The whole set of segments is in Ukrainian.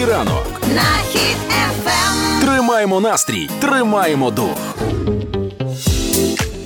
Хеппі ранок. на хід ефем. Тримаємо настрій, тримаємо дух.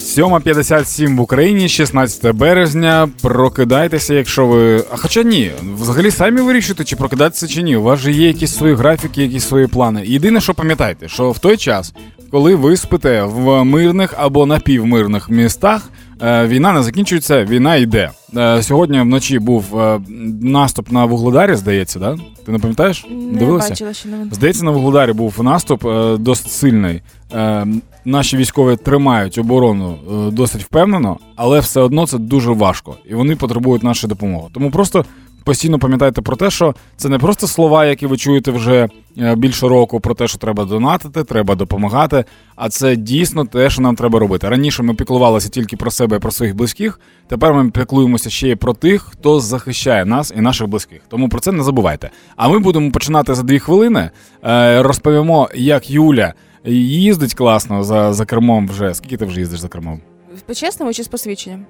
7.57 в Україні, 16 березня. Прокидайтеся, якщо ви. А хоча ні, взагалі самі вирішуєте, чи прокидатися чи ні. У вас же є якісь свої графіки, якісь свої плани. Єдине, що пам'ятайте, що в той час, коли ви спите в мирних або напівмирних містах, війна не закінчується, війна йде. Е, Сьогодні вночі був е, наступ на Вугледарі, здається, да? Ти не пам'ятаєш? Не бачила, що не Здається, на Вугледарі був наступ е, досить сильний. Е, наші військові тримають оборону е, досить впевнено, але все одно це дуже важко, і вони потребують нашої допомоги. Тому просто постійно пам'ятайте про те, що це не просто слова, які ви чуєте вже е, більше року, про те, що треба донатити, треба допомагати. А це дійсно те, що нам треба робити. Раніше ми піклувалися тільки про себе і про своїх близьких. Тепер ми піклуємося ще й про тих, хто захищає нас і наших близьких. Тому про це не забувайте. А ми будемо починати за дві хвилини. Е, Розповімо, як Юля їздить класно за, за кермом вже. Скільки ти вже їздиш за кермом? По-чесному чи з посвідченням?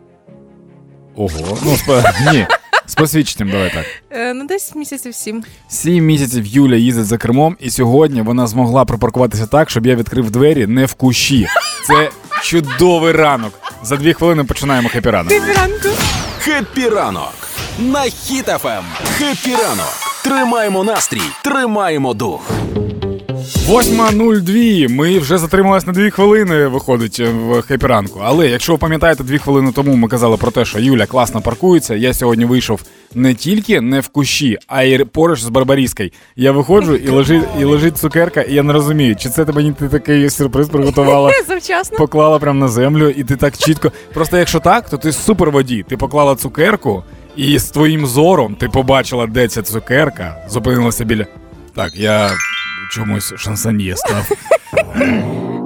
Ого, ну ні. З посвідченням, давай так. Е, ну, десь місяців сім. Сім місяців Юля їздить за кермом, і сьогодні вона змогла припаркуватися так, щоб я відкрив двері не в кущі. Це чудовий ранок. За дві хвилини починаємо Хеппі ранок. Ранку. Хеппі ранок. На Хіт FM. Хеппі ранок. Тримаємо настрій, тримаємо дух. 8.02. Ми вже затрималися на дві хвилини, виходить в Хеппі ранку. Але якщо ви пам'ятаєте, дві хвилини тому ми казали про те, що Юля класно паркується. Я сьогодні вийшов не тільки не в кущі, а й поруч з Барбаріскою. Я виходжу і лежить, і лежить цукерка, і я не розумію, чи це тебе ні ти такий сюрприз приготувала. Завчасно. Поклала прямо на землю, і ти так чітко. Просто якщо так, то ти супер водій. Ти поклала цукерку, і з твоїм зором ти побачила, де ця цукерка, зупинилася біля. Так, я чомусь шансоньє став.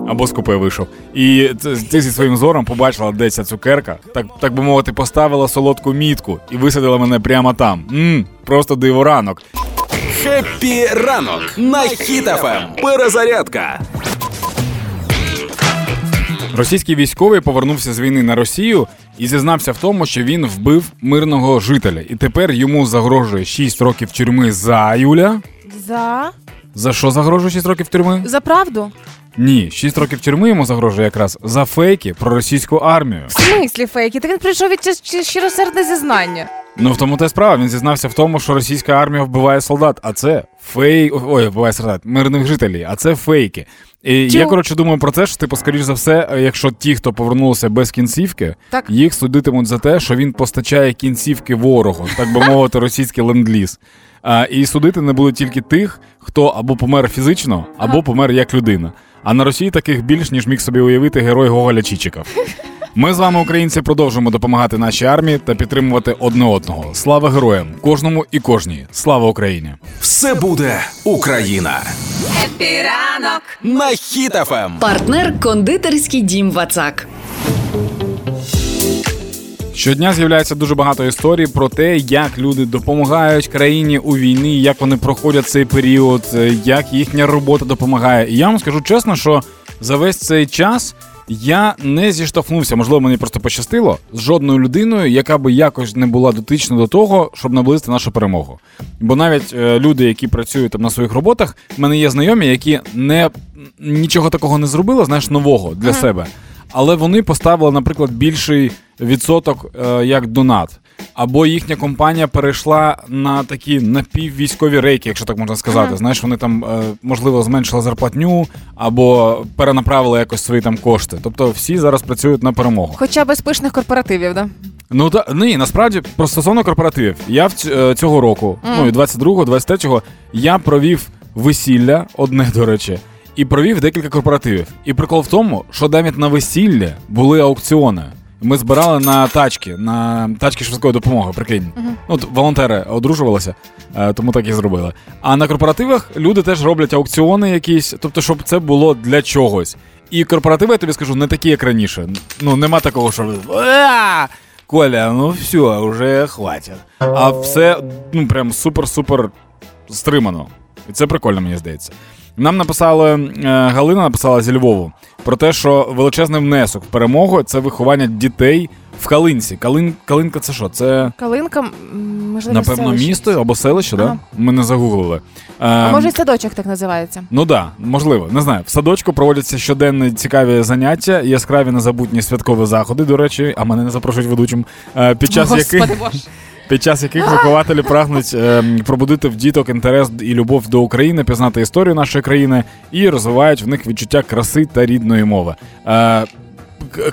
Або з купе вийшов. І це- ти зі своїм зором побачила, де ця цукерка, так, так би мовити, поставила солодку мітку і висадила мене прямо там. Мм, просто диво-ранок. Хеппі ранок. На Хіт FM. Перезарядка. Російський військовий повернувся з війни на Росію і зізнався в тому, що він вбив мирного жителя. І тепер йому загрожує 6 років тюрми за Юля. За. За що загрожує 6 років тюрми? За правду? Ні, 6 років тюрми йому загрожує якраз за фейки про російську армію. В смислі фейки? Так він прийшов від щ- щиросердне зізнання. Ну в тому те справа. Він зізнався в тому, що російська армія вбиває солдат, а це фейк. Ой, вбиває солдат, мирних жителів, а це фейки. І Чому? я коротше думаю про це, що типу, скоріш за все, якщо ті, хто повернулися без кінцівки, Так. їх судитимуть за те, що він постачає кінцівки ворогу, так би мовити, російський ленд-ліз. А, і судити не будуть тільки тих, хто або помер фізично, або помер як людина. А на Росії таких більш ніж міг собі уявити герой Гоголя Чічиков. Ми з вами, українці, продовжуємо допомагати нашій армії та підтримувати одне одного. Слава героям, кожному і кожній. Слава Україні! Все буде Україна. Хеппі ранок. На Хіт FM. Партнер кондитерський дім Вацак. Щодня з'являється дуже багато історій про те, як люди допомагають країні у війні, як вони проходять цей період, е, як їхня робота допомагає. І я вам скажу чесно, що за весь цей час я не зіштовхнувся, можливо, мені просто пощастило з жодною людиною, яка би якось не була дотична до того, щоб наблизити нашу перемогу. Бо навіть е, люди, які працюють там на своїх роботах, в мене є знайомі, які не нічого такого не зробили, знаєш, нового для себе. Але вони поставили, наприклад, більший відсоток е, як донат. Або їхня компанія перейшла на такі напіввійськові рейки, якщо так можна сказати. Знаєш, вони там е, можливо зменшили зарплатню або перенаправили якось свої там кошти. Тобто всі зараз працюють на перемогу. Хоча без пишних корпоративів, да? Ну та ні, насправді про стосовно корпоративів. Я в е, цього року, ну і 22-го, 23-го, я провів весілля, одне до речі, і провів декілька корпоративів. І прикол в тому, що навіть на весіллі були аукціони. Ми збирали на тачки, на тачки швидкої допомоги, прикинь. Ну, волонтери одружувалися, е, тому так і зробили. А на корпоративах люди теж роблять аукціони якісь, тобто, щоб це було для чогось. І корпоративи, я тобі скажу, не такі, як раніше. Ну, нема такого, що. Коля, ну все, вже хватить. А все, ну, прям супер-супер стримано. І це прикольно, мені здається. Нам написали, е, Галина написала зі Львову про те, що величезний внесок в перемогу це виховання дітей в Калинці. Калин, Калинка це що? Це Калинка, Можливо, Напевно, селище. місто або селище, да? Ми не загуглили. А Ем, може, і садочок так називається. Ну да, можливо, не знаю. В садочку проводяться щоденні цікаві заняття, яскраві незабутні святкові заходи, до речі, а мене не запрошують ведучим, е, під час Господи яких Боже. Під час яких вихователі прагнуть е, пробудити в діток інтерес і любов до України, пізнати історію нашої країни і розвивають в них відчуття краси та рідної мови. Е,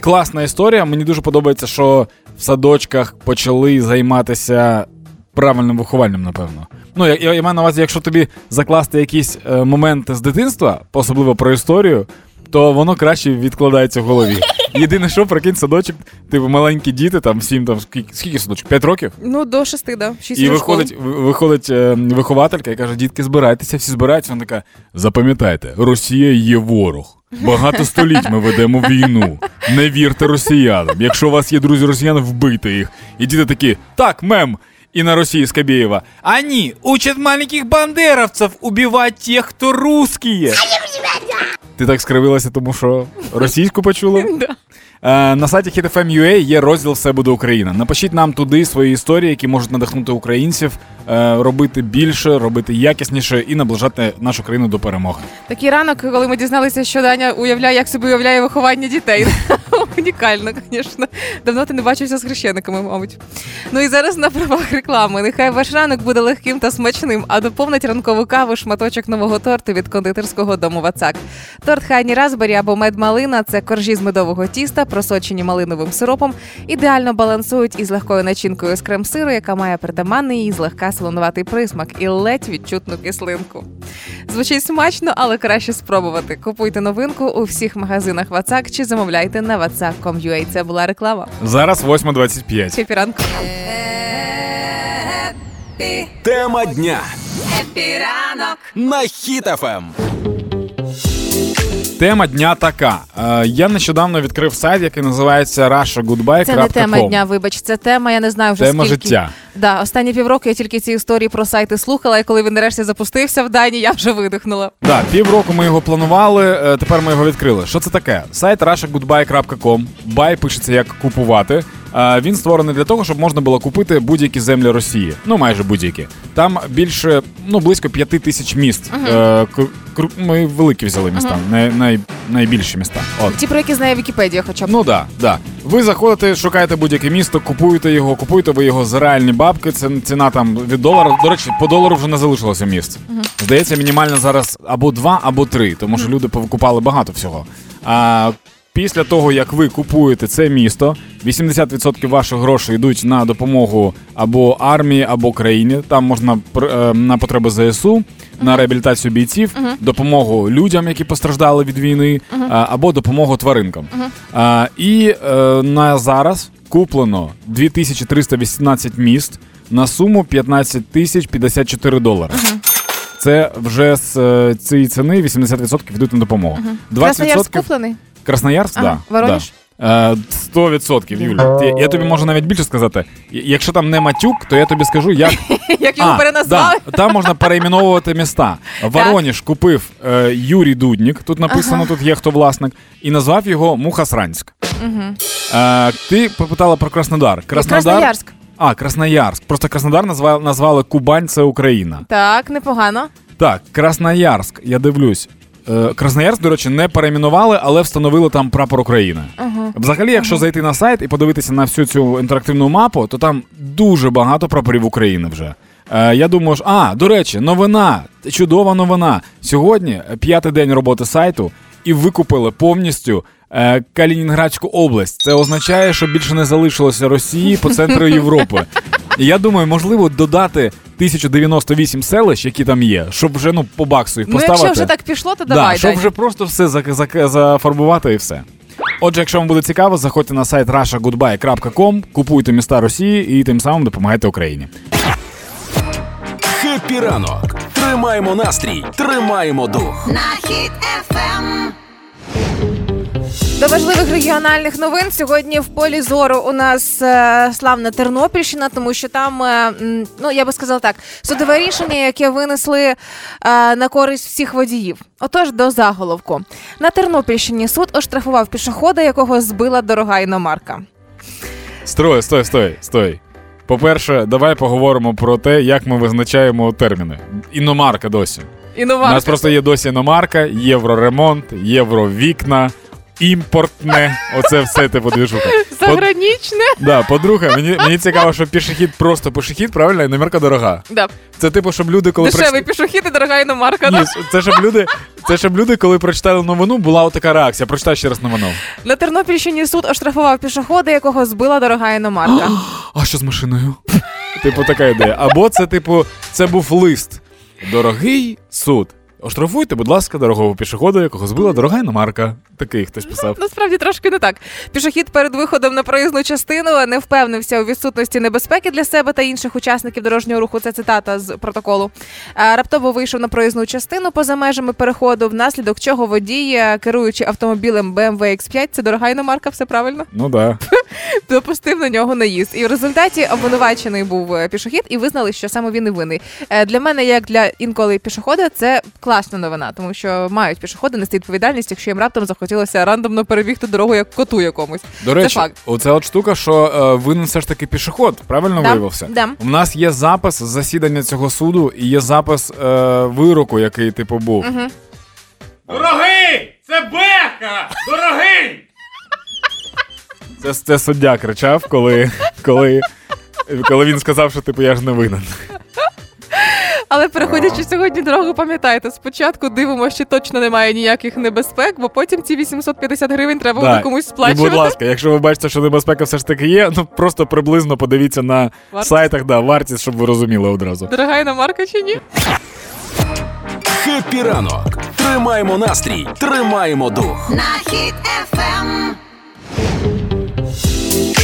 класна історія. Мені дуже подобається, що в садочках почали займатися правильним вихованням, напевно. Ну, я, я, я маю на увазі, якщо тобі закласти якісь е, моменти з дитинства, особливо про історію, то воно краще відкладається в голові. Єдине, що прикинь, садочок, типу маленькі діти, там всім там скільки, скільки садочок? П'ять років? Ну, до шести, да. Шість І виходить, виходить е, вихователька і каже: дітки, збирайтеся, всі збираються. Вона така: запам'ятайте, Росія є ворог. Багато століть ми ведемо війну. Не вірте росіянам. Якщо у вас є друзі росіяни, вбийте їх. І діти такі: так, мем. І на Росії Скабєєва. Они учат маленьких бандеровцев убивать тех, хто русские. Ти так скривилася, тому що російську почула? Е, На сайті HitFM.ua є розділ Все буде Україна. Напишіть нам туди свої історії, які можуть надихнути українців, е, робити більше, робити якісніше і наближати нашу країну до перемоги. Такий ранок, коли ми дізналися, що Даня уявляє, як собі уявляє виховання дітей. Унікально, звісно. Давно ти не бачився з хрещениками, мабуть. Ну і зараз на правах реклами. Нехай ваш ранок буде легким та смачним, а доповнить ранкову каву шматочок нового торту від кондитерського дому Вацак. Торт Хайні Разбері або медмалина це коржі з медового тіста, просочені малиновим сиропом, ідеально балансують із легкою начинкою з крем-сиру, яка має притаманний і злегка солонуватий присмак і ледь відчутну кислинку. Звучить смачно, але краще спробувати. Купуйте новинку у всіх магазинах Вацак чи замовляйте на vatsak.com.ua. Це була реклама. Зараз 8.25. Хепіранку. Епі, Тема дня Хеппі ранок. на Ем. Хіт FM. Тема дня така. Е, Я нещодавно відкрив сайт, який називається Russia Goodbye. Це не тема дня, вибач, це тема, я не знаю вже Тема скільки. життя. Да, останні півроку я тільки ці історії про сайти слухала, і коли він нарешті запустився в Дані, я вже видихнула. Да, півроку ми його планували, е, тепер ми його відкрили. Що це таке? Сайт russiagoodbye.com. Buy пишеться як купувати. Е, Він створений для того, щоб можна було купити будь-які землі Росії. Ну, майже будь-які. Там більше, ну, близько п'яти тисяч міст. Е, кру- кру- Ми великі взяли міста, най, най, найбільші міста. От. Ті, про які знає Вікіпедія, хоча б. Ну да, да. Ви заходите, шукаєте будь-яке місто, купуєте його, купуєте ви його за реальні бабки. Це ціна там від долара. До речі, по долару вже не залишилося місць. Здається, мінімально зараз або два, або три, тому що люди повикупали багато всього. А після того, як ви купуєте це місто, 80% ваших грошей йдуть на допомогу або армії, або країні. Там можна пр- е, на потреби ЗСУ, на реабілітацію бійців, допомогу людям, які постраждали від війни, або допомогу тваринкам. І е, на зараз куплено 2318 міст на суму 15 тисяч 54 долари. Це вже з е, цієї ціни 80% йдуть на допомогу. 20% Красноярськ куплений? Красноярськ, Ага. да. Воронеж? Да. Е, 100%, Юля. Я, тобі можу навіть більше сказати. Якщо там не матюк, то я тобі скажу, як Як його переназвали? Да, там можна перейменовувати міста. Воронеж купив е, Юрій Дуднік, тут написано, тут є хто власник, і назвав його Мухасранськ. Е, ти попитала про Краснодар. Краснодар. Красноярськ. А, Красноярськ. Просто Краснодар назвали, назвали Кубань, це Україна. Так, непогано. Так, Красноярськ, я дивлюсь. Е, Красноярськ, до речі, не перейменували, але встановили там прапор України. Взагалі, якщо зайти на сайт і подивитися на всю цю інтерактивну мапу, то там дуже багато прапорів України вже. Е, я думаю, що, а, до речі, новина, чудова новина. Сьогодні п'ятий день роботи сайту, і викупили повністю е, Калінінградську область. Це означає, що більше не залишилося Росії по центру Європи. І я думаю, можливо, додати 1098 селищ, які там є, щоб вже ну по баксу їх Ну, поставити. якщо вже так пішло, то да, давай. щоб Дань. вже просто все за, за, зафарбувати і все. Отже, якщо вам буде цікаво, заходьте на сайт russiagoodbye.com, купуйте міста Росії і тим самим допомагайте Україні. Хеппі ранок. Тримаємо настрій, тримаємо дух. На хід ефем. До важливих регіональних новин сьогодні в полі зору у нас е, славна Тернопільщина, тому що там, е, ну я би сказала так, судове рішення, яке винесли е, на користь всіх водіїв. Отож, до заголовку на Тернопільщині суд оштрафував пішохода, якого збила дорога іномарка. Строй, стой, стой, стой. По-перше, давай поговоримо про те, як ми визначаємо терміни. Іномарка досі. У нас просто є досі іномарка, євроремонт, євровікна, імпортне. Оце все типу двіжуха. По- Загранічне. Да, по-друге, мені, мені цікаво, що пішохід просто пішохід, правильно, і номерка дорога. Да. Це типу, щоб люди, коли Дешевий пішохід і дорога іномарка. Ні, да? це щоб люди, це щоб люди, коли прочитали новину, була така реакція. Прочитай ще раз новину. На Тернопільщині суд оштрафував пішохода, якого збила дорога іномарка. А що з машиною? Типу, така ідея. Або це, типу, це був лист. Дорогий суд. Оштрафуйте, будь ласка, дорогого пішохода, якого збила дорога іномарка. Такий хтось писав. Насправді трошки не так. Пішохід перед виходом на проїзну частину не впевнився у відсутності небезпеки для себе та інших учасників дорожнього руху. Це цитата з протоколу. Раптово вийшов на проїзну частину поза межами переходу, внаслідок чого водій, е, керуючи автомобілем BMW X5, це дорога іномарка, все правильно, Ну да. допустив на нього наїзд. І в результаті обвинувачений був е, пішохід і визнали, що саме він і винний. Е, Для мене, як для інколи пішохода, це класна новина, тому що мають пішоходи нести відповідальність, якщо їм раптом захотілося рандомно перебігти дорогу як коту якомусь. До речі, факт. оця от штука, що е, винен все ж таки пішоход, правильно Да, виявився? да. У нас є запис засідання цього суду і є запис е, вироку, який типу був. Дорогий! Це беха! Дорогий! Це, це суддя кричав, коли, коли, коли він сказав, що типу я ж не винен. Але переходячи сьогодні дорогу, пам'ятайте, спочатку дивимося, чи точно немає ніяких небезпек, бо потім ці 850 гривень треба буде комусь І, сплачувати. будь ласка, якщо ви бачите, що небезпека все ж таки є, ну просто приблизно подивіться на Вартість. сайтах, да, вартість, щоб ви розуміли одразу. Дорога іномарка чи ні? Хеппі ранок. Тримаємо настрій, тримаємо дух. на хід FM.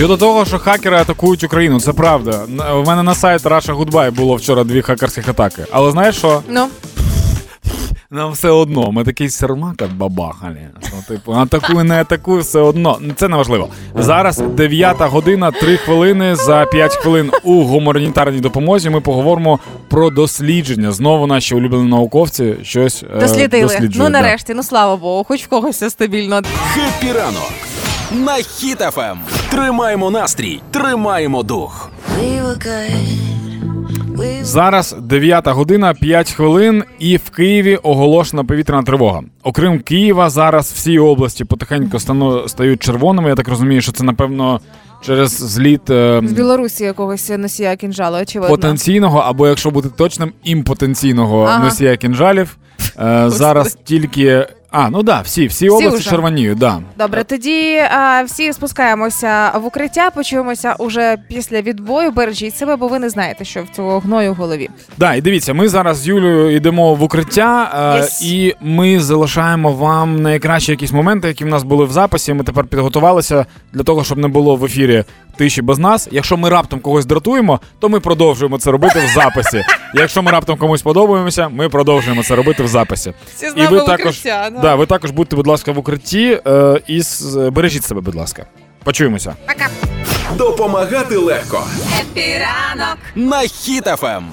Щодо того, що хакери атакують Україну, це правда. У мене на сайт Russia Goodbye було вчора дві хакерських атаки. Але знаєш що? Ну, Нам все одно, ми такий сермак бабахалі. Ну, типу, атакуй, не атакуй, все одно. Це не важливо. Зараз 9 година, 3 хвилини. За 5 хвилин у гуманітарній допомозі ми поговоримо про дослідження. Знову наші улюблені науковці щось е, дослідили. досліджують. ну да. нарешті, ну слава Богу, хоч в когось все стабільно. Хеппі ранок. На хіт ФМ. Тримаємо настрій, тримаємо дух. Зараз 9 година, 5 хвилин, і в Києві оголошена повітряна тривога. Окрім Києва, зараз всі області потихеньку стану, стають червоними. Я так розумію, що це напевно через зліт е, З Білорусі якогось носія кінжалу, очевидно. потенційного, або якщо бути точним, імпотенційного Ага. носія кінжалів. Е, зараз тільки. А, ну да, всі, всі області вже. червоніють, да. Добре, тоді а, всі спускаємося в укриття, почуємося уже після відбою. Бережіть себе, бо ви не знаєте, що в цього гною в голові. Да, і дивіться, ми зараз з Юлею йдемо в укриття, е, Yes. і ми залишаємо вам найкращі якісь моменти, які в нас були в записі. Ми тепер підготувалися для того, щоб не було в ефірі тиші без нас. Якщо ми раптом когось дратуємо, то ми продовжуємо це робити в записі. Якщо ми раптом комусь подобаємося, ми продовжуємо це робити в записі. Всі з І ви в також, укриття. да. Да, ви також будьте, будь ласка, в укритті е, і з- бережіть себе, будь ласка. Почуємося. Допомагати легко. Хеппі ранок. На хіт ФМ.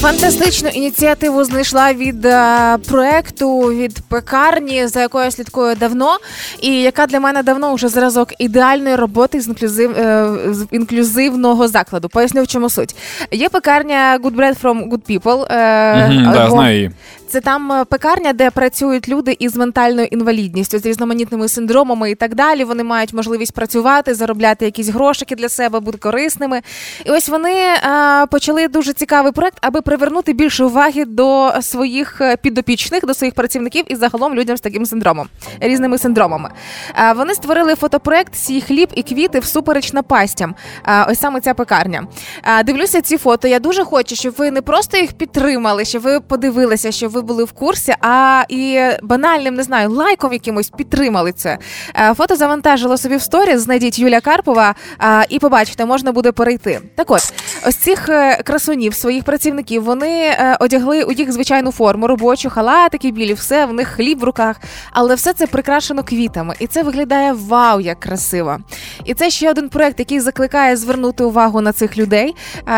Фантастичну ініціативу знайшла від е, проекту від пекарні, за якою я слідкую давно, і яка для мене давно вже зразок ідеальної роботи з інклюзив е, з інклюзивного закладу. Поясню, в чому суть. Є пекарня Good Bread from Good People. е, Мгм, да, знаю її. Це там е, пекарня, де працюють люди із ментальною інвалідністю, з різноманітними синдромами і так далі. Вони мають можливість працювати, заробляти якісь грошики для себе, бути корисними. І ось вони е, почали дуже цікавий проект, аби привернути більше уваги до своїх е, підопічних, до своїх працівників і загалом людям з таким синдромом, різними синдромами. Вони створили фотопроект Сій хліб і квіти всупереч напастям. Е, ось саме ця пекарня. Дивлюся ці фото. Я дуже хочу, щоб ви не просто їх підтримали, щоб ви подивилися, щоб ви були в курсі, а і банальним не знаю, лайком якимось підтримали це. Е, Фото завантажило собі в сторіс. Знайдіть Юля Карпова е, і побачите, можна буде перейти. Так от, ось цих е, красунів, своїх працівників, вони одягли у їх звичайну форму, робочу, халатики білі, все в них хліб в руках, але все це прикрашено квітами, і це виглядає вау, як красиво. І це ще один проект, який закликає звернути увагу на цих людей.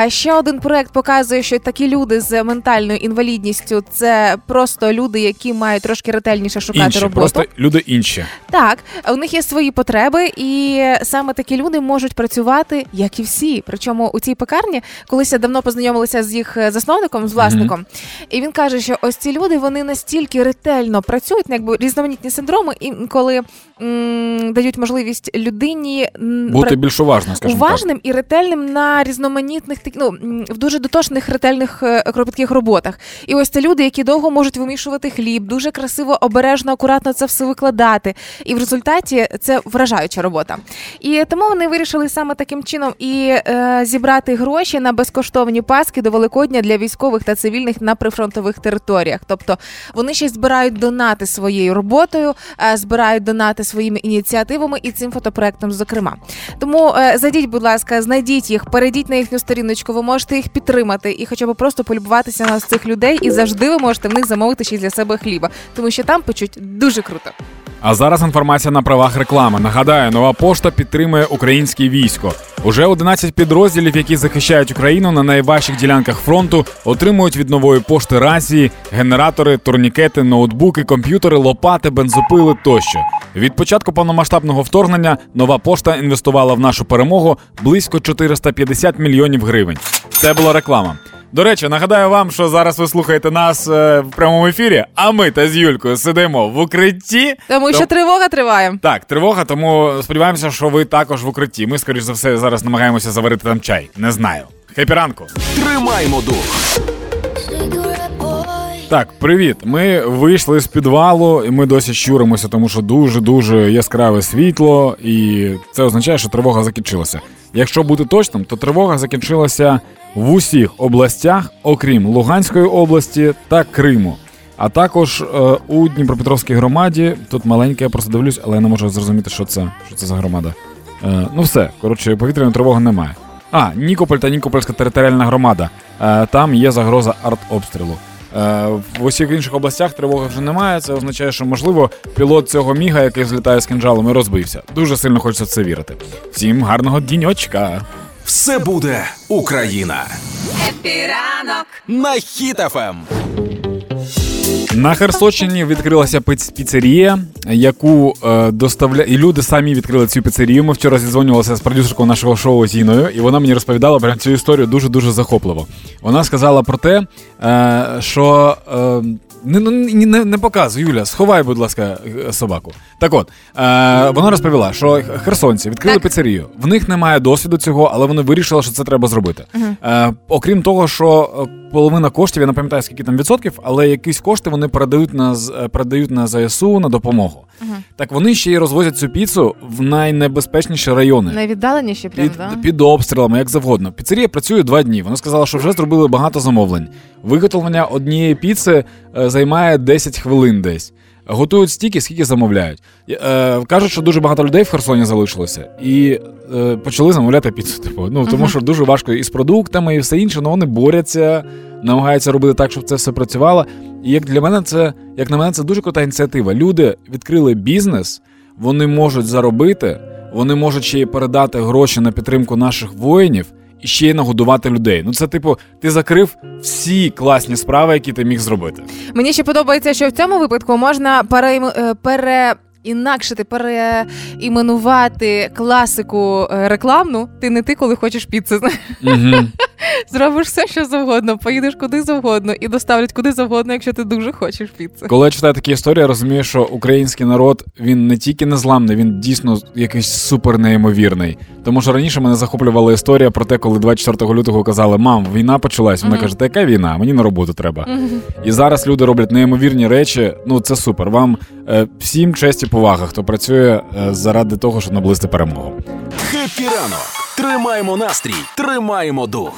Ще один проект показує, що такі люди з ментальною інвалідністю це це просто люди, які мають трошки ретельніше шукати Інші, роботу. просто люди інші. Так, у них є свої потреби, і саме такі люди можуть працювати, як і всі. Причому у цій пекарні колись я давно познайомилася з їх е, засновником, з власником, і він каже, що ось ці люди вони настільки ретельно працюють, ну, якби різноманітні синдроми, інколи м, дають можливість людині м, Бути більш уважним, скажімо так. уважним і ретельним на різноманітних так- ну, м, в дуже дотошних ретельних е, кропітких роботах. І ось це люди, які довго можуть вимішувати хліб, дуже красиво, обережно, акуратно це все викладати. І в результаті це вражаюча робота. І тому вони вирішили саме таким чином і е, зібрати гроші на безкоштовні паски до Великодня для військових та цивільних на прифронтових територіях. Тобто вони ще й збирають донати своєю роботою, е, збирають донати своїми ініціативами і цим фотопроектом, зокрема. Тому е, зайдіть, будь ласка, знайдіть їх, перейдіть на їхню сторіночку. Ви можете їх підтримати і хоча б просто полюбуватися на цих людей, і завжди ви можете в них замовити ще для себе хліба, тому що там печуть дуже круто. А зараз інформація на правах реклами. Нагадаю, нова пошта підтримує українське військо. Уже 11 підрозділів, які захищають Україну на найважчих ділянках фронту, отримують від нової пошти рації, генератори, турнікети, ноутбуки, комп'ютери, лопати, бензопили тощо. Від початку повномасштабного вторгнення нова пошта інвестувала в нашу перемогу близько 450 мільйонів гривень. Це була реклама. До речі, нагадаю вам, що зараз ви слухаєте нас е, в прямому ефірі, а ми та з Юлькою сидимо в укритті. Тому що Том- тривога триває. Так, тривога, тому сподіваємося, що ви також в укритті. Ми, скоріш за все, зараз намагаємося заварити там чай. Не знаю. Хепі ранку. Тримаймо дух. cigarette. Так, привіт. Ми вийшли з підвалу, і ми досі щуримося, тому що дуже дуже яскраве світло, і це означає, що тривога закінчилася. Якщо бути точним, то тривога закінчилася в усіх областях, окрім Луганської області та Криму. А також е, у Дніпропетровській громаді. Тут маленьке, я просто дивлюсь, але я не можу зрозуміти, що це, що це за громада. Е, ну все, коротше, повітряної тривоги немає. А, Нікополь та Нікопольська територіальна громада. Е, там є загроза артобстрілу. Е, в усіх інших областях тривоги вже немає. Це означає, що можливо пілот цього міга, який злітає з кинджалом, і розбився. Дуже сильно хочеться в це вірити. Всім гарного діньочка! Все буде Україна. Хеппі ранок На Ем. хіт ФМ. На Херсонщині відкрилася піцерія, яку е, доставля... і люди самі відкрили цю піцерію. Ми вчора зідзвонювалися з продюсеркою нашого шоу Зіною, і вона мені розповідала про цю історію дуже дуже захопливо. Вона сказала про те, е, що. Е, не, ну, не, не, не показуй, Юля, сховай, будь ласка, е, собаку. Так от, е, вона розповіла, що херсонці відкрили Так. піцерію. В них немає досвіду цього, але вони вирішили, що це треба зробити. Е, окрім того, що е, половина коштів, я не пам'ятаю, скільки там відсотків, але якісь кошти вони передають на е, передають на ЗСУ на допомогу. Так вони ще й розвозять цю піцу в найнебезпечніші райони. Найвіддаленіші прям, Під, да? під обстрілами, як завгодно. Піцерія працює два дні. Вона сказала, що вже зробили багато замовлень. Виготовлення однієї піци е, займає 10 хвилин десь. Готують стільки, скільки замовляють. Е, кажуть, що дуже багато людей в Херсоні залишилося і е, почали замовляти піцу. Типу, ну тому що дуже важко і з продуктами, і все інше. але вони борються, намагаються робити так, щоб це все працювало. І як для мене, це як на мене, це дуже крута ініціатива. Люди відкрили бізнес, вони можуть заробити, вони можуть ще й передати гроші на підтримку наших воїнів. І ще й нагодувати людей. Ну це типу, ти закрив всі класні справи, які ти міг зробити. Мені ще подобається, що в цьому випадку можна пере... пере. Інакшити, переіменувати класику е, рекламну. Ти не ти, коли хочеш піци. Угу. Зробиш все, що завгодно, поїдеш куди завгодно і доставлять куди завгодно, якщо ти дуже хочеш піци. Коли я читаю такі історії, я розумію, що український народ він не тільки незламний, він дійсно якийсь супер неймовірний. Тому що раніше мене захоплювала історія про те, коли 24 лютого казали, мам, війна почалась. Вона каже, та яка війна? Мені на роботу треба. І зараз люди роблять неймовірні речі. Ну це супер. Вам е, всім честь і повага, хто працює е, заради того, щоб наблизити перемогу. Хеппі ранок. Тримаємо настрій, тримаємо дух.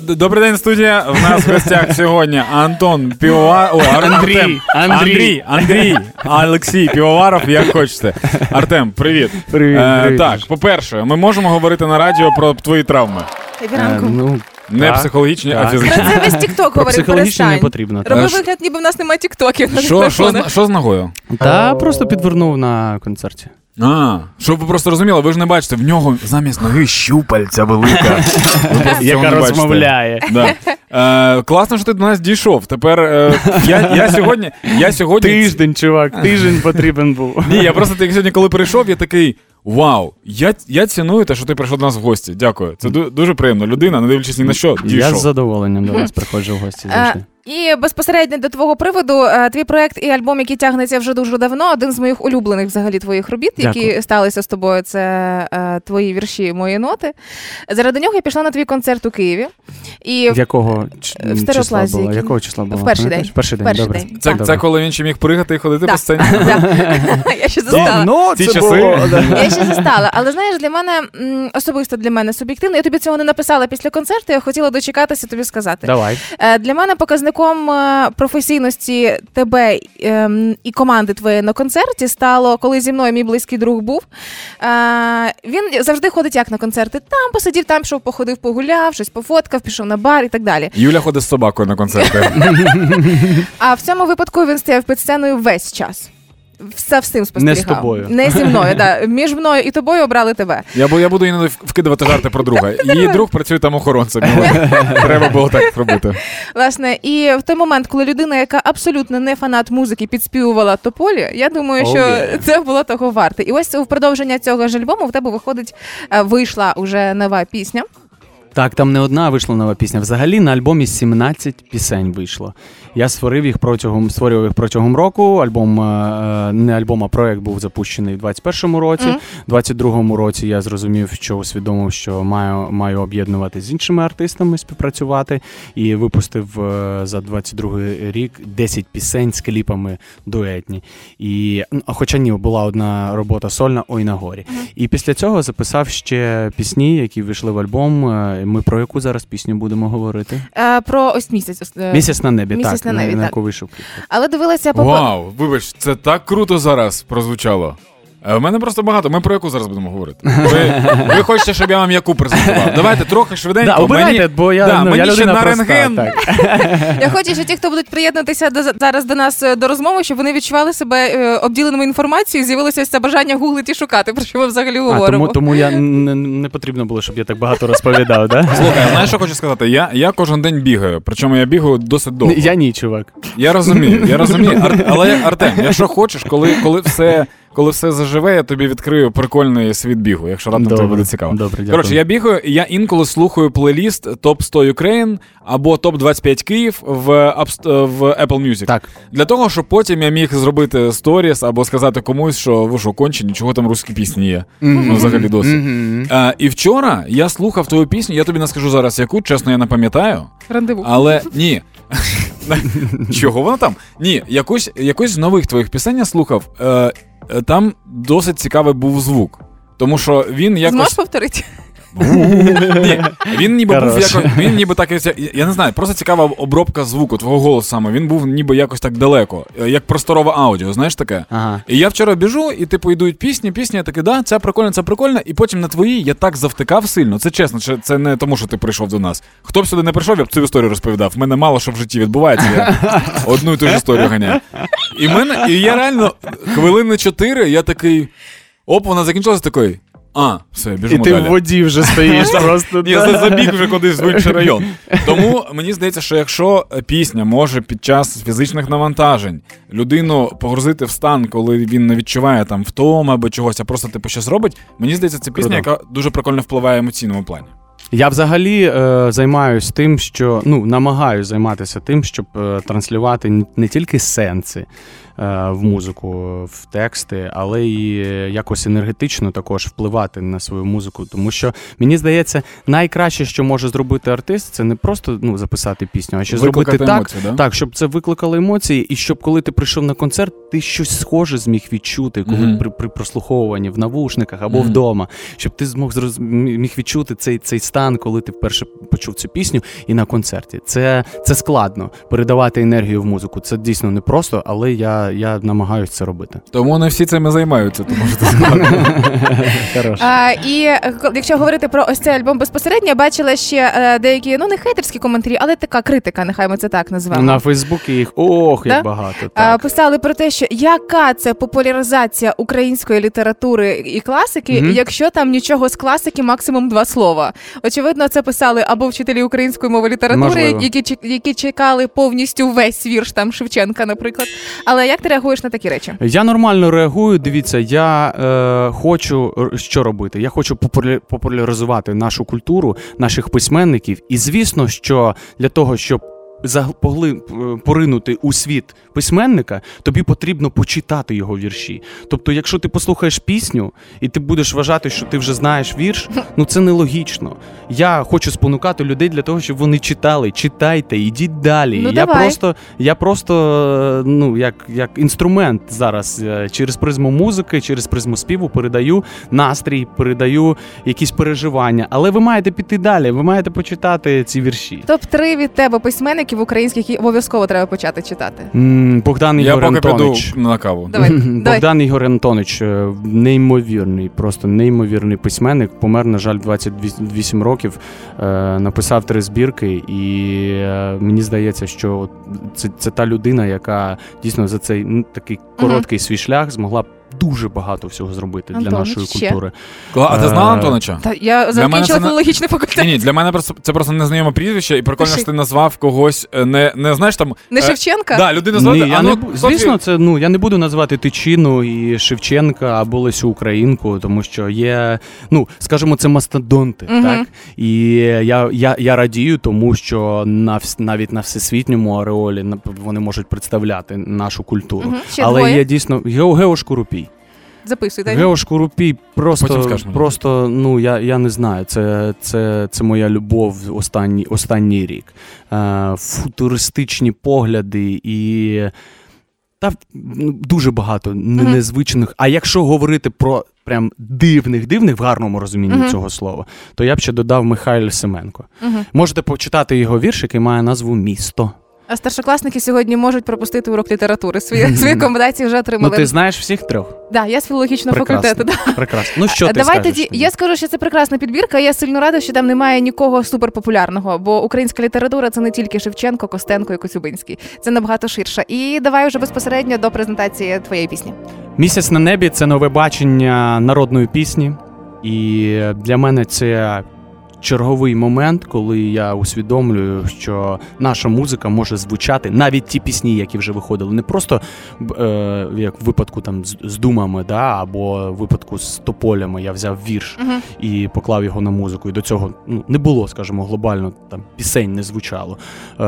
Добрий день, студія. В нас в гостях сьогодні Антон Півовар... О, Андрій. Андрій. Андрій, Андрій, Олексій Півоваров, як хочете. Артем, привіт. Привіт, Е, привіт. Так, по-перше, ми можемо говорити на радіо про твої травми. Е, ну, Не Так, психологічні, а так. Про це весь тікток говорить, психологічно не перестань. потрібно. Роби Е, вигляд, ніби в нас немає тіктоків Що, що, що з ногою? Та просто підвернув на концерті. А, щоб ви просто розуміли, ви ж не бачите, в нього замість ноги щупальця велика. Ви просто цього Яка бачите. розмовляє. Да. Е, класно, що ти до нас дійшов. Тепер е, я, я сьогодні. Я сьогодні Тиждень, чувак, тиждень потрібен був. Ні, я просто так сьогодні, коли прийшов, я такий. Вау, я, я ціную те, що ти прийшов до нас в гості. Дякую. Це ду- дуже приємно. Людина, не дивлячись ні на що, Я з задоволенням до вас приходжу в гості Е, завжди. І безпосередньо до твого приводу, е, твій проект і альбом, який тягнеться вже дуже давно, один з моїх улюблених взагалі твоїх робіт, які Дякую. сталися з тобою. Це е, твої вірші, мої ноти. Заради нього я пішла на твій концерт у Києві. І В якого ч- в числа було? який- Якого числа було? в перший день. Перший день, Перший добре. день. Це, це коли він ще міг пригати і ходити Да. по сцені. Я ще застала. Ну, часи. Я ще застала, але знаєш, для мене особисто для мене суб'єктивно. Я тобі цього не написала після концерту. Я хотіла дочекатися тобі сказати. Давай. Е, Для мене показником е, професійності тебе ем, і команди твоєї на концерті стало, коли зі мною мій близький друг був. Е, Він завжди ходить як на концерти. Там посидів, там пішов, походив, погуляв, щось пофоткав, пішов на бар і так далі. Юля ходить з собакою на концерти. А в цьому випадку він стояв під сценою весь час. Все всім спостерігав. Не з тобою. Не зі мною, да. Між мною і тобою обрали тебе. Я, бу- я буду іноді вкидувати жарти про друга. Її друг працює там охоронцем. Треба було так зробити. Власне, і в той момент, коли людина, яка абсолютно не фанат музики, підспівувала тополі, я думаю, Oh, що yeah. це було того варте. І ось у продовження цього ж альбому в тебе виходить, е, вийшла уже нова пісня. Так, там не одна вийшла нова пісня. Взагалі на альбомі 17 пісень вийшло. Я створив їх протягом створював їх протягом року. Альбом е, не альбом, а проект був запущений в 21-му році. Мгм. В 22-му році я зрозумів, що усвідомив, що маю, маю об'єднувати з іншими артистами, співпрацювати, і випустив е, за 22-й рік 10 пісень з кліпами дуетні. І ну, хоча ні, була одна робота сольна Ой на горі. І після цього записав ще пісні, які вийшли в альбом. Ми про яку зараз пісню будемо говорити? Е, Про ось місяць. е, Місяць на небі, «Місяць так, на небі», на, так. яку вийшов. Але дивилася по Вау, вибач, це так круто зараз прозвучало. Е, В мене просто багато. Ми про яку зараз будемо говорити? Ви, ви хочете, щоб я вам яку презентував? Давайте трохи швиденько. Да, обирайте, мені, бо я, да, ну, мені я ще на проста, рентген. так. Я хочу, що ті, хто будуть приєднатися до зараз до нас е, до розмови, щоб вони відчували себе е, обділеними інформацією, з'явилося це бажання гуглити і шукати, про що ми взагалі А, говоримо. тому, тому я не, не потрібно було, щоб я так багато розповідав, да? Слухай, знаєш, що хочу сказати? Я, я кожен день бігаю, причому я бігаю досить довго. Я ні, чувак. Я розумію, я розумію. Ар- але Артем, якщо хочеш, коли, коли все. Коли все заживе, я тобі відкрию прикольний світ бігу, якщо раптом тобі буде цікаво. Добре, дякую. Коротше, я бігаю, і я інколи слухаю плейліст Топ 100 Ukraine або Топ 25 Київ в, в Apple Music. Так. Для того, щоб потім я міг зробити сторіс або сказати комусь, що ви що, кончені, чого там русські пісні є. Ну, взагалі досі. Мгм. А, і вчора я слухав твою пісню, я тобі не скажу зараз яку, чесно, я не пам'ятаю. Рандеву. Але ні. Чого вона там? Ні, якусь, якусь з нових твоїх пісень я слухав. Е, там досить цікавий був звук. Тому що він якось. Зможеш повторити? Ні, він ніби був якось. Він ніби так. я- не знаю, просто цікава обробка звуку, твого голосу саме. Він був ніби якось так далеко, як просторове аудіо, знаєш таке? Ага. І я вчора біжу, і типу йдуть пісні, пісні, я такий, да, це прикольно, це прикольно. І потім на твої я так завтикав сильно. Це чесно, це, не тому, що ти прийшов до нас. Хто б сюди не прийшов, я б цю історію розповідав. В мене мало що в житті відбувається. Я одну і ту ж історію ганяю. І, мене, і я реально хвилини чотири, я такий. Оп, вона закінчилася такий. А, все, І ти далі. в воді вже стоїш просто. Ні, за- забіг вже кудись в інший район. Тому мені здається, що якщо пісня може під час фізичних навантажень людину погрузити в стан, коли він не відчуває там втоми або чогось, а просто типу щось робить, мені здається, це пісня, яка дуже прикольно впливає в емоційному плані. Я взагалі е, займаюсь тим, що ну намагаюсь займатися тим, щоб е, транслювати не тільки сенси е, в музику, в тексти, але і е, якось енергетично також впливати на свою музику. Тому що мені здається, найкраще, що може зробити артист, це не просто ну записати пісню, а ще Викликати зробити так, да? так, щоб це викликало емоції, і щоб коли ти прийшов на концерт, ти щось схоже зміг відчути, коли Мгм. при, при прослуховуванні в навушниках або Мгм. вдома, щоб ти змог зроз... міг відчути цей, цей стан, коли ти вперше почув цю пісню, і на концерті. Це, це складно передавати енергію в музику. Це дійсно непросто, але я, я намагаюся це робити. Тому не всі цим і займаються, тому що це і е, якщо говорити про ось цей альбом безпосередньо, я бачила ще е, деякі, ну не хейтерські коментарі, але така критика, нехай ми це так назвемо. На Фейсбуці їх ох, як багато. Так. Писали про те, що яка це популяризація української літератури і класики, якщо там нічого з класики, максимум два слова. Очевидно, це писали або вчителі української мови літератури, які чек- які чекали повністю весь вірш там Шевченка, наприклад. Але як ти реагуєш на такі речі? Я нормально реагую. Дивіться, я е, хочу що робити. Я хочу популя- популяризувати нашу культуру, наших письменників. І звісно, що для того, щоб загли е, поринути у світ письменника, тобі потрібно почитати його вірші. Тобто, якщо ти послухаєш пісню і ти будеш вважати, що ти вже знаєш вірш, ну це нелогічно. Я хочу спонукати людей для того, щоб вони читали. Читайте, ідіть далі. Ну, я давай. просто я просто е, ну як, як інструмент зараз е, через призму музики, через призму співу передаю настрій, передаю якісь переживання. Але ви маєте піти далі. Ви маєте почитати ці вірші. Топ 3 від тебе письменників українських, які обов'язково треба почати читати. М, Богдан Я Ігор поки піду Антонович. на каву. Давай, давай. Богдан Ігор Антонович, е, неймовірний, просто неймовірний письменник. Помер, на жаль, 28 років. Е, Написав три збірки, і е, мені здається, що от це, це та людина, яка дійсно за цей ну, такий короткий свій шлях змогла б дуже багато всього зробити для нашої ще? культури. Кла- А ти знала Е, Антонича? Та я закінчила філологічний факультет. Ні, ні, для мене просто це просто незнайоме прізвище, і прикольно, що ти назвав когось е, не, не знаєш там. Не е, Шевченка? Да, людина Ні, я а не, ну, звісно, це ну я не буду називати Тичину і Шевченка або Лесю Українку, тому що є, ну скажімо, це мастодонти, Мгм. так і я, я, я радію, тому що на вс- навіть на всесвітньому ареолі вони можуть представляти нашу культуру. Мгм. Ще Але двоє. є дійсно Гео Гео Шкурупій. Записуйте. Гео Шкурупій Потім просто, просто ну я, я не знаю. Це, це, це моя любов останній, останній рік. Е, футуристичні погляди і. Та ну, дуже багато Мгм. незвичних. А якщо говорити про прям дивних, дивних в гарному розумінні Мгм. цього слова, то я б ще додав Михайло Семенко. Мгм. Можете почитати його вірш, який має назву Місто. А старшокласники сьогодні можуть пропустити урок літератури. Свої, свої комбінації вже Ну, отримали. ти знаєш всіх трьох? Да, я з філологічного Прекрасно. факультету. Да. Прекрасно. Ну що ти Давай скажеш тоді. Я скажу, що це прекрасна підбірка. Я сильно рада, що там немає нікого суперпопулярного, бо українська література це не тільки Шевченко, Костенко і Коцюбинський. Це набагато ширше. І давай вже безпосередньо до презентації твоєї пісні. Місяць на небі це нове бачення народної пісні, і для мене це черговий момент, коли я усвідомлюю, що наша музика може звучати навіть ті пісні, які вже виходили, не просто е, як в випадку там з, з думами, да, або в випадку з тополями я взяв вірш Мгм. і поклав його на музику. І до цього ну, не було, скажімо, глобально там пісень не звучало. Е,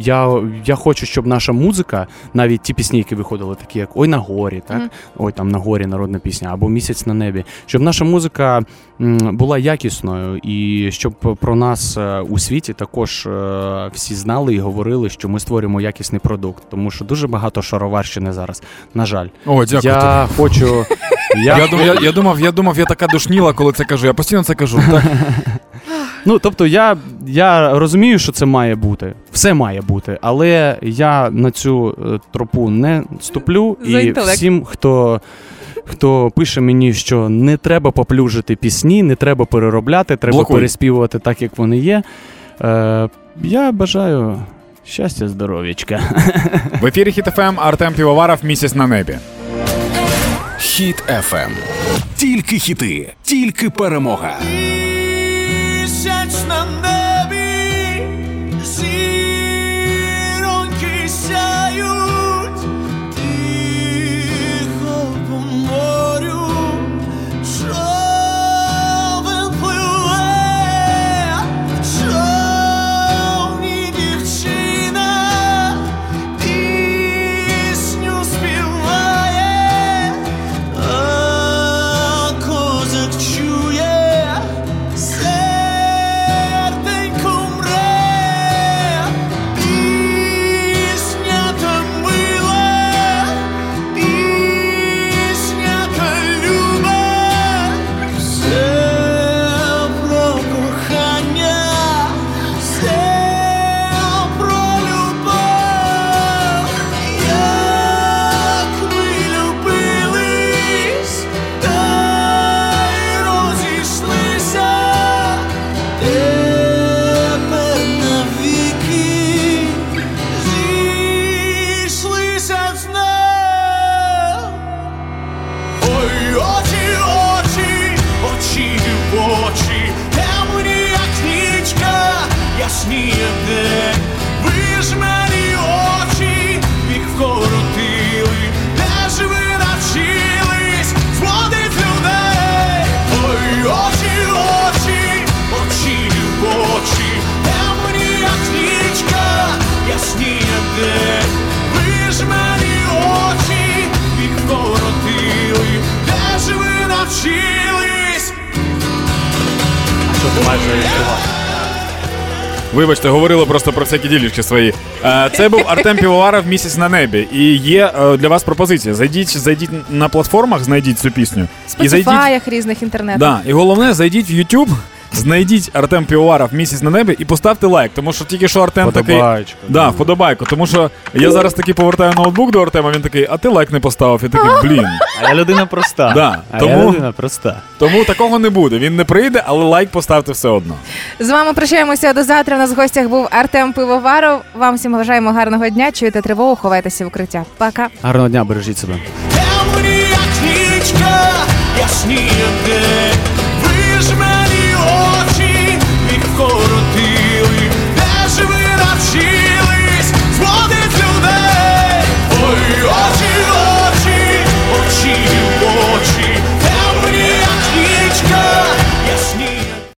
я, я хочу, щоб наша музика, навіть ті пісні, які виходили, такі як Ой на горі, так? Мгм. Ой, там на горі народна пісня, або Місяць на небі, щоб наша музика була якісною, і щоб про нас е, у світі також е, всі знали і говорили, що ми створюємо якісний продукт, тому що дуже багато шароварщини зараз. На жаль, О, дякую. тобі. я хочу. Я, Я, дум- я, я думав, я думав, я така душніла, коли це кажу. Я постійно це кажу. Так? Ну, тобто, я, я розумію, що це має бути, все має бути, але я на цю е, тропу не ступлю. За І інтелект. всім, хто, хто пише мені, що не треба поплюжити пісні, не треба переробляти, треба Блокуй. переспівувати так, як вони є. Е, я бажаю щастя, здоров'ячка. В ефірі Хіт ФМ Артем Півоваров місяць на небі. Хіт FM. Тільки хіти, тільки перемога. Місяць на небі, Вибачте, говорили просто про всякі ділішки свої. Е, Це був Артем Півоваров місяць на небі. І є е, для вас пропозиція. Зайдіть, зайдіть на платформах, знайдіть цю пісню. І зайдіть. Різних інтернетах. Да, і головне, зайдіть в YouTube, знайдіть Артем Півоваров місяць на небі і поставте лайк. Тому що тільки що Артем такий. Да, вподобайку. Тому що я зараз таки повертаю ноутбук до Артема, він такий, а ти лайк не поставив. Я такий, блін. А я людина проста. Да, а тому- я людина проста. Тому такого не буде. Він не прийде, але лайк поставте все одно. З вами прощаємося до завтра. У нас в гостях був Артем Пивоваров. Вам всім бажаємо гарного дня. Чуєте тривогу, ховайтеся в укриття. Пока. Гарного дня, бережіть себе. Темні, як нічка, ясніє день.